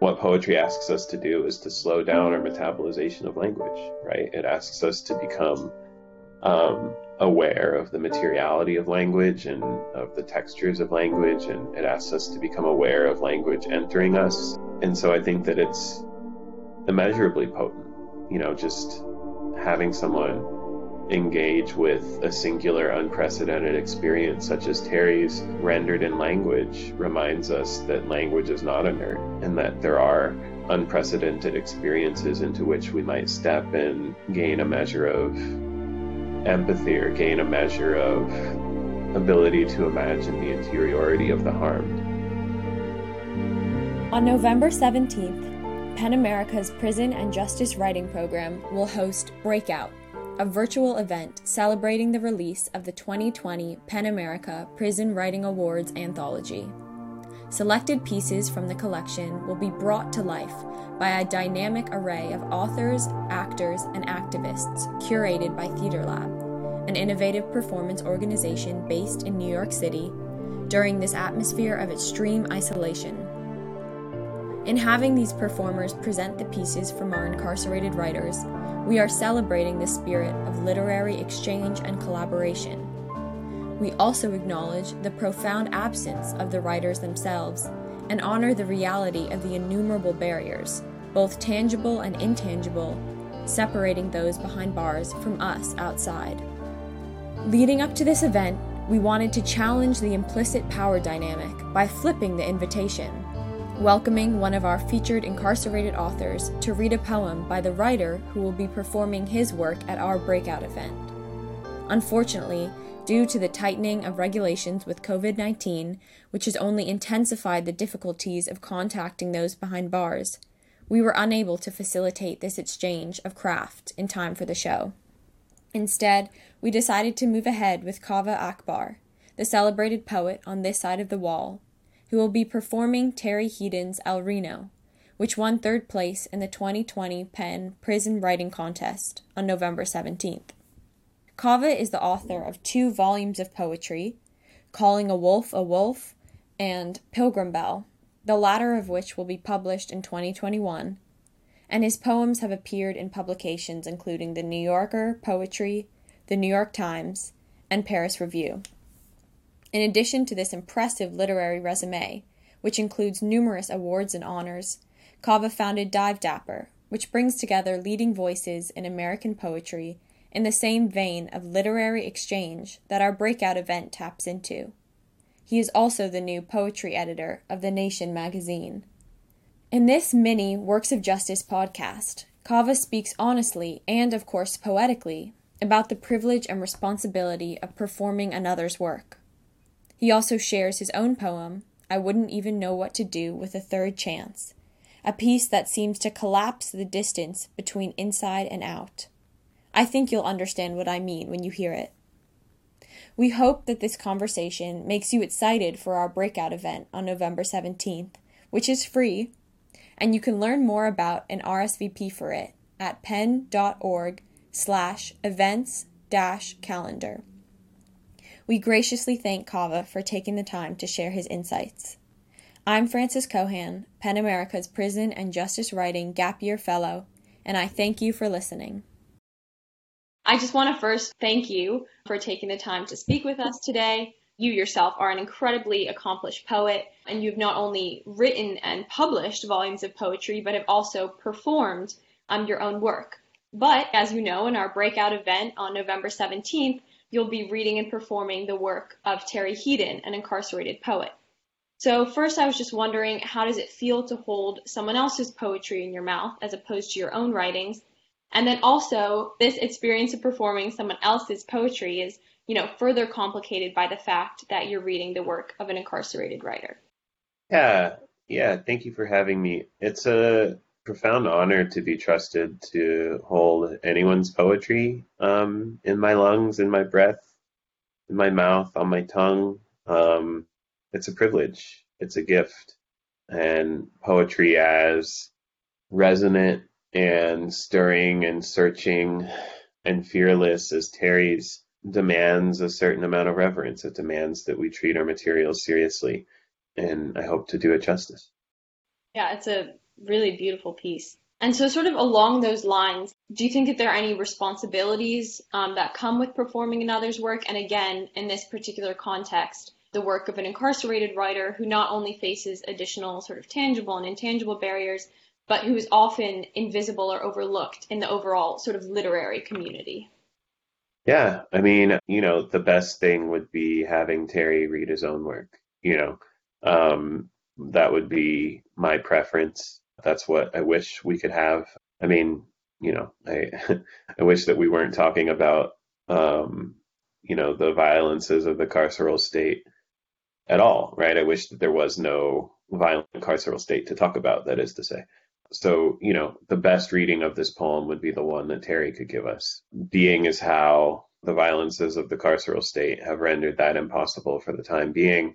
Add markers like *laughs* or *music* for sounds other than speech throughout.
what poetry asks us to do is to slow down our metabolization of language, right? It asks us to become um, aware of the materiality of language and of the textures of language, and it asks us to become aware of language entering us. And so I think that it's immeasurably potent, you know, just having someone engage with a singular, unprecedented experience such as Terry's rendered in language reminds us that language is not inert and that there are unprecedented experiences into which we might step and gain a measure of empathy or gain a measure of ability to imagine the interiority of the harmed. On November 17th, PEN America's Prison and Justice Writing Program will host Breakout a virtual event celebrating the release of the 2020 PEN America Prison Writing Awards anthology. Selected pieces from the collection will be brought to life by a dynamic array of authors, actors, and activists curated by Theater Lab, an innovative performance organization based in New York City during this atmosphere of extreme isolation. In having these performers present the pieces from our incarcerated writers, we are celebrating the spirit of literary exchange and collaboration. We also acknowledge the profound absence of the writers themselves and honor the reality of the innumerable barriers, both tangible and intangible, separating those behind bars from us outside. Leading up to this event, we wanted to challenge the implicit power dynamic by flipping the invitation welcoming one of our featured incarcerated authors to read a poem by the writer who will be performing his work at our breakout event. Unfortunately, due to the tightening of regulations with COVID 19, which has only intensified the difficulties of contacting those behind bars, we were unable to facilitate this exchange of craft in time for the show. Instead, we decided to move ahead with Kaveh Akbar, the celebrated poet on this side of the wall, who will be performing Terry Hedin's El Reno, which won third place in the 2020 PEN Prison Writing Contest on November 17th. Kaveh is the author of two volumes of poetry, Calling a Wolf a Wolf and Pilgrim Bell, the latter of which will be published in 2021, and his poems have appeared in publications including The New Yorker Poetry, The New York Times, and Paris Review. In addition to this impressive literary resume, which includes numerous awards and honors, Kaveh founded Divedapper, which brings together leading voices in American poetry in the same vein of literary exchange that our breakout event taps into. He is also the new poetry editor of The Nation magazine. In this mini Works of Justice podcast, Kaveh speaks honestly and, of course, poetically about the privilege and responsibility of performing another's work. He also shares his own poem, I Wouldn't Even Know What to Do with a Third Chance, a piece that seems to collapse the distance between inside and out. I think you'll understand what I mean when you hear it. We hope that this conversation makes you excited for our breakout event on November 17th, which is free, and you can learn more about an RSVP for it at pen.org slash events dash calendar. We graciously thank Kaveh for taking the time to share his insights. I'm Frances Keohane, PEN America's Prison and Justice Writing Gap Year Fellow, and I thank you for listening. I just want to first thank you for taking the time to speak with us today. You yourself are an incredibly accomplished poet, and you've not only written and published volumes of poetry, but have also performed um, your own work. But as you know, in our breakout event on November 17th, you'll be reading and performing the work of Terry Hedin, an incarcerated poet. So first I was just wondering, how does it feel to hold someone else's poetry in your mouth as opposed to your own writings? And then also, this experience of performing someone else's poetry is, you know, further complicated by the fact that you're reading the work of an incarcerated writer. Yeah, yeah, thank you for having me. It's a profound honor to be trusted to hold anyone's poetry um, in my lungs, in my breath, in my mouth, on my tongue. Um, it's a privilege. It's a gift. And poetry as resonant and stirring and searching and fearless as Terry's demands a certain amount of reverence. It demands that we treat our materials seriously. And I hope to do it justice. Yeah, it's a really beautiful piece. And so, sort of along those lines, do you think that there are any responsibilities um, that come with performing another's work? And again, in this particular context, the work of an incarcerated writer who not only faces additional sort of tangible and intangible barriers, but who is often invisible or overlooked in the overall sort of literary community. Yeah, I mean, you know, the best thing would be having Terry read his own work. You know, um, that would be my preference. That's what I wish we could have. I mean, you know, I *laughs* I wish that we weren't talking about, um, you know, the violences of the carceral state at all, right? I wish that there was no violent carceral state to talk about. That is to say, so, you know, the best reading of this poem would be the one that Terry could give us. Being is how the violences of the carceral state have rendered that impossible for the time being.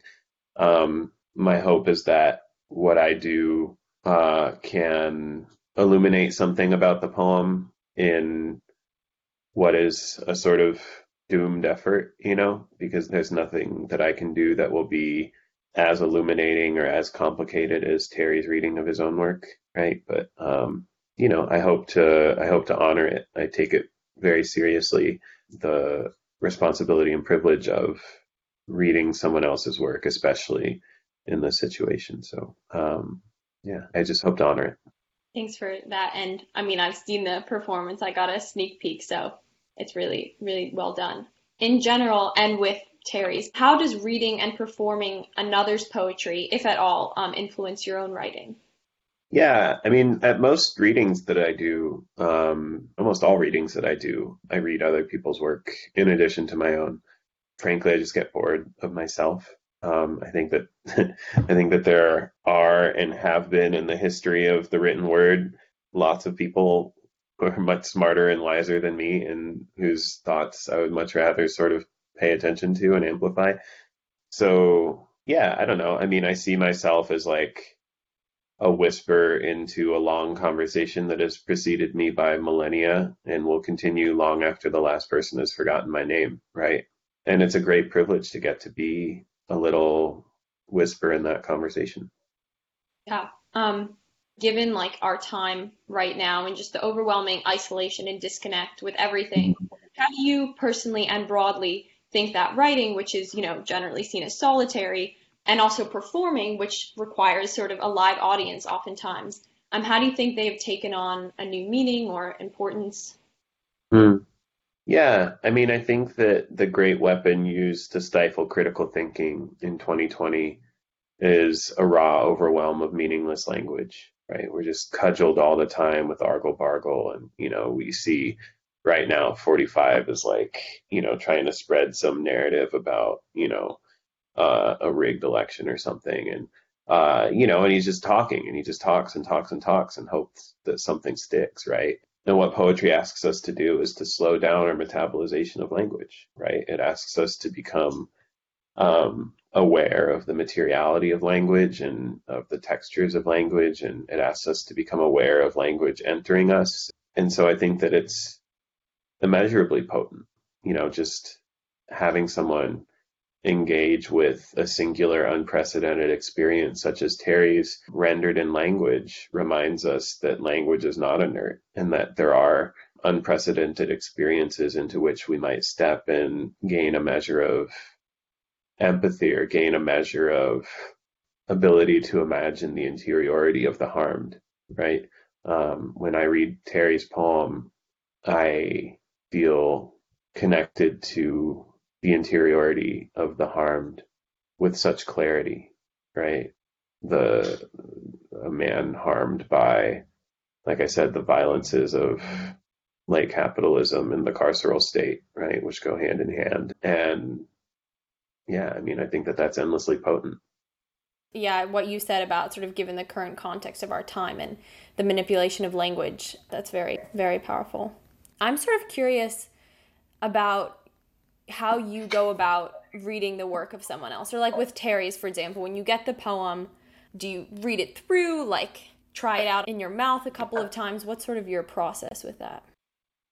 Um, my hope is that what I do uh, can illuminate something about the poem in what is a sort of doomed effort, you know, because there's nothing that I can do that will be as illuminating or as complicated as Terry's reading of his own work, right? But um, you know, I hope to I hope to honor it. I take it very seriously the responsibility and privilege of reading someone else's work, especially in this situation. So um, yeah, I just hope to honor it. Thanks for that. And I mean, I've seen the performance. I got a sneak peek, so it's really, really well done. In general, and with Terry's. How does reading and performing another's poetry, if at all, um, influence your own writing? Yeah, I mean, at most readings that I do, um, almost all readings that I do, I read other people's work in addition to my own. Frankly, I just get bored of myself. Um, I think that *laughs* I think that there are and have been in the history of the written word lots of people who are much smarter and wiser than me, and whose thoughts I would much rather sort of pay attention to and amplify. So yeah, I don't know. I mean, I see myself as like a whisper into a long conversation that has preceded me by millennia and will continue long after the last person has forgotten my name, right? And it's a great privilege to get to be a little whisper in that conversation. Yeah. Um, given like our time right now and just the overwhelming isolation and disconnect with everything, how do you personally and broadly think that writing, which is, you know, generally seen as solitary, and also performing, which requires sort of a live audience oftentimes, um, how do you think they have taken on a new meaning or importance? Hmm. Yeah, I mean, I think that the great weapon used to stifle critical thinking in 2020 is a raw overwhelm of meaningless language, right? We're just cudgeled all the time with argle bargle, and you know, we see right now 45 is like you know trying to spread some narrative about you know uh, a rigged election or something and uh, you know and he's just talking and he just talks and talks and talks and hopes that something sticks right and what poetry asks us to do is to slow down our metabolization of language right it asks us to become um, aware of the materiality of language and of the textures of language and it asks us to become aware of language entering us and so i think that it's immeasurably potent. You know, just having someone engage with a singular, unprecedented experience such as Terry's rendered in language reminds us that language is not inert and that there are unprecedented experiences into which we might step and gain a measure of empathy or gain a measure of ability to imagine the interiority of the harmed, right? Um, when I read Terry's poem, I feel connected to the interiority of the harmed with such clarity, right? The a man harmed by, like I said, the violences of late capitalism and the carceral state, right, which go hand in hand. And yeah, I mean, I think that that's endlessly potent. Yeah, what you said about sort of given the current context of our time and the manipulation of language, that's very, very powerful. I'm sort of curious about how you go about reading the work of someone else. Or like with Terry's, for example, when you get the poem, do you read it through, like try it out in your mouth a couple of times? What's sort of your process with that?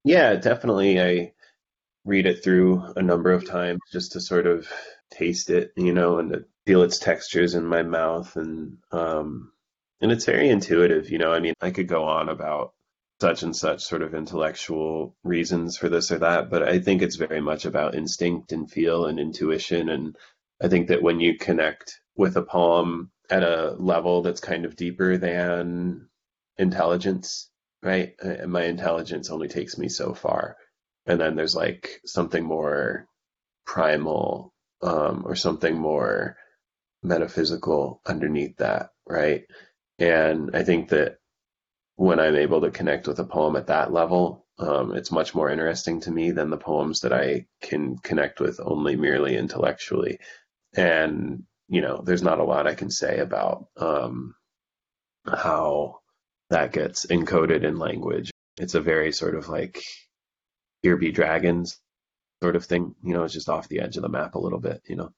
Yeah, definitely. I read it through a number of times just to sort of taste it, you know, and to feel its textures in my mouth and um And it's very intuitive, you know. I mean, I could go on about such and such sort of intellectual reasons for this or that, but I think it's very much about instinct and feel and intuition. And I think that when you connect with a poem at a level that's kind of deeper than intelligence, right? And my intelligence only takes me so far. And then there's like something more primal um, or something more metaphysical underneath that, right? And I think that when I'm able to connect with a poem at that level, um, it's much more interesting to me than the poems that I can connect with only merely intellectually. And, you know, there's not a lot I can say about um, how that gets encoded in language. It's a very sort of like, here be dragons sort of thing. You know, it's just off the edge of the map a little bit, you know?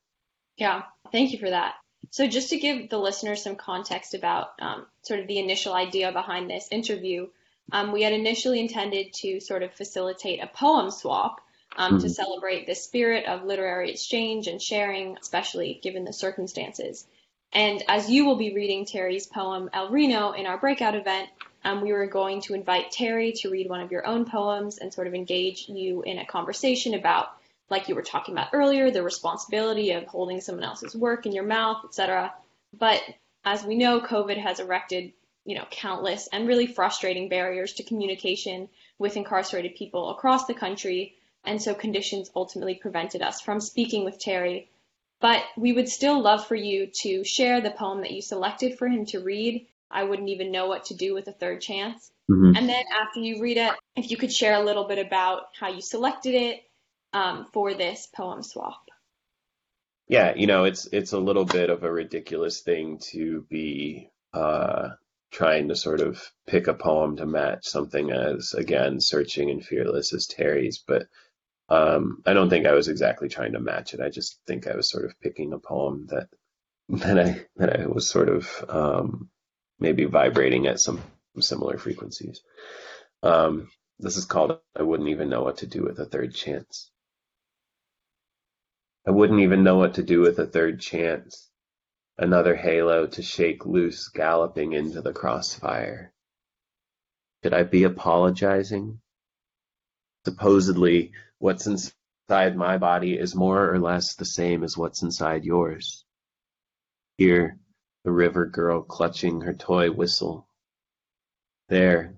Yeah, thank you for that. So, just to give the listeners some context about um, sort of the initial idea behind this interview, um, we had initially intended to sort of facilitate a poem swap um, to celebrate the spirit of literary exchange and sharing, especially given the circumstances. And as you will be reading Terry's poem El Reno in our breakout event, um, we were going to invite Terry to read one of your own poems and sort of engage you in a conversation about like you were talking about earlier, the responsibility of holding someone else's work in your mouth, etc. But as we know, COVID has erected, you know, countless and really frustrating barriers to communication with incarcerated people across the country, and so conditions ultimately prevented us from speaking with Terry. But we would still love for you to share the poem that you selected for him to read. I wouldn't even know what to do with a third chance. Mm-hmm. And then after you read it, if you could share a little bit about how you selected it, um, for this poem swap. Yeah, you know, it's it's a little bit of a ridiculous thing to be uh, trying to sort of pick a poem to match something as again searching and fearless as Terry's, but um, I don't think I was exactly trying to match it. I just think I was sort of picking a poem that that I that I was sort of um, maybe vibrating at some similar frequencies. Um, this is called I wouldn't even know what to do with a third chance. I wouldn't even know what to do with a third chance. Another halo to shake loose galloping into the crossfire. Should I be apologizing? Supposedly, what's inside my body is more or less the same as what's inside yours. Here, the river girl clutching her toy whistle. There,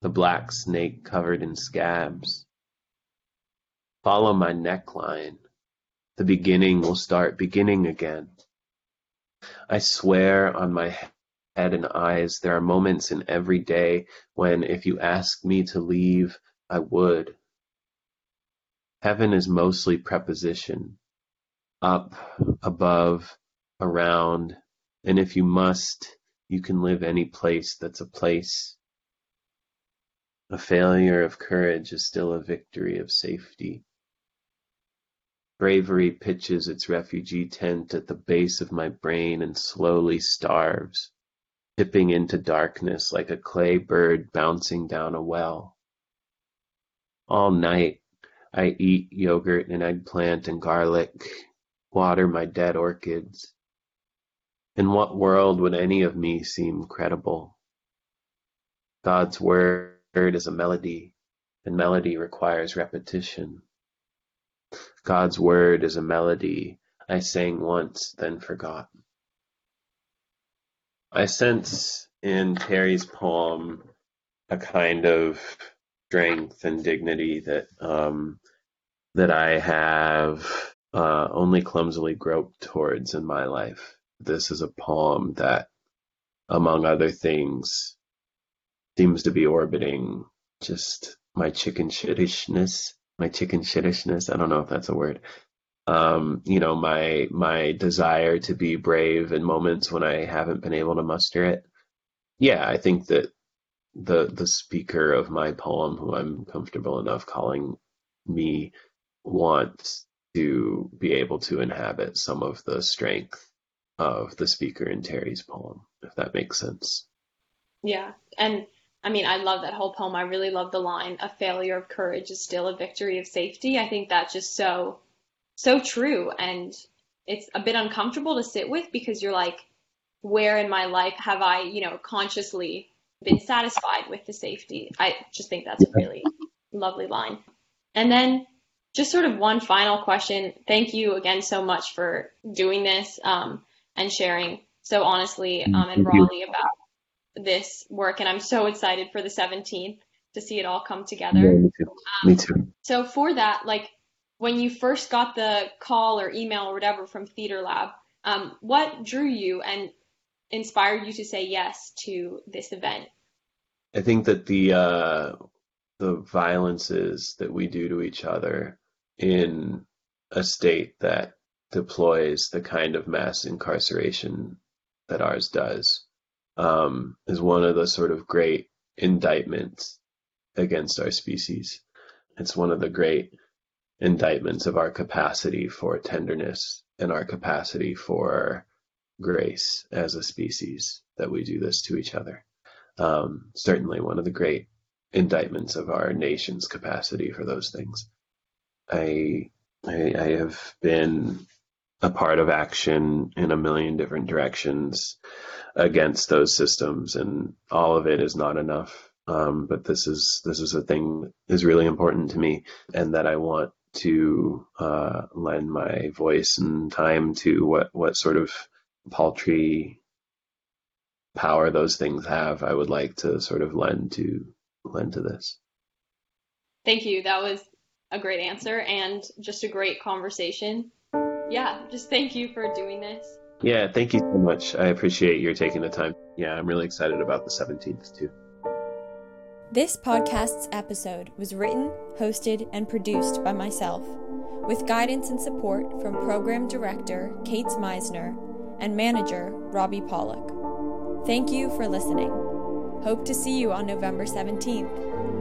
the black snake covered in scabs. Follow my neckline the beginning will start beginning again. I swear on my head and eyes, there are moments in every day when, if you asked me to leave, I would. Heaven is mostly preposition up, above, around, and if you must, you can live any place that's a place. A failure of courage is still a victory of safety. Bravery pitches its refugee tent at the base of my brain and slowly starves, tipping into darkness like a clay bird bouncing down a well. All night I eat yogurt and eggplant and garlic, water my dead orchids. In what world would any of me seem credible? God's word is a melody, and melody requires repetition. God's word is a melody I sang once, then forgot. I sense in Terry's poem a kind of strength and dignity that um, that I have uh, only clumsily groped towards in my life. This is a poem that, among other things, seems to be orbiting just my chicken shittishness my chicken shittishness. I don't know if that's a word. Um, you know, my my desire to be brave in moments when I haven't been able to muster it. Yeah, I think that the the speaker of my poem, who I'm comfortable enough calling me, wants to be able to inhabit some of the strength of the speaker in Terry's poem, if that makes sense. Yeah, and I mean, I love that whole poem. I really love the line, a failure of courage is still a victory of safety. I think that's just so, so true. And it's a bit uncomfortable to sit with because you're like, where in my life have I, you know, consciously been satisfied with the safety? I just think that's a really lovely line. And then just sort of one final question. Thank you again so much for doing this um, and sharing so honestly um, and rawly about this work. And I'm so excited for the 17th to see it all come together. Yeah, me too. Um, me too. So for that, like when you first got the call or email or whatever from Theater Lab, um, what drew you and inspired you to say yes to this event? I think that the uh, the violences that we do to each other in a state that deploys the kind of mass incarceration that ours does um, is one of the sort of great indictments against our species. It's one of the great indictments of our capacity for tenderness and our capacity for grace as a species that we do this to each other. Um, certainly one of the great indictments of our nation's capacity for those things. I, I, I have been a part of action in a million different directions against those systems, and all of it is not enough. Um, but this is this is a thing that is really important to me, and that I want to uh, lend my voice and time to what what sort of paltry power those things have. I would like to sort of lend to lend to this. Thank you. That was a great answer and just a great conversation. Yeah, just thank you for doing this. Yeah, thank you so much. I appreciate your taking the time. Yeah, I'm really excited about the 17th too. This podcast's episode was written, hosted, and produced by myself, with guidance and support from Program Director Caits Meissner and Manager Robbie Pollock. Thank you for listening. Hope to see you on November 17th.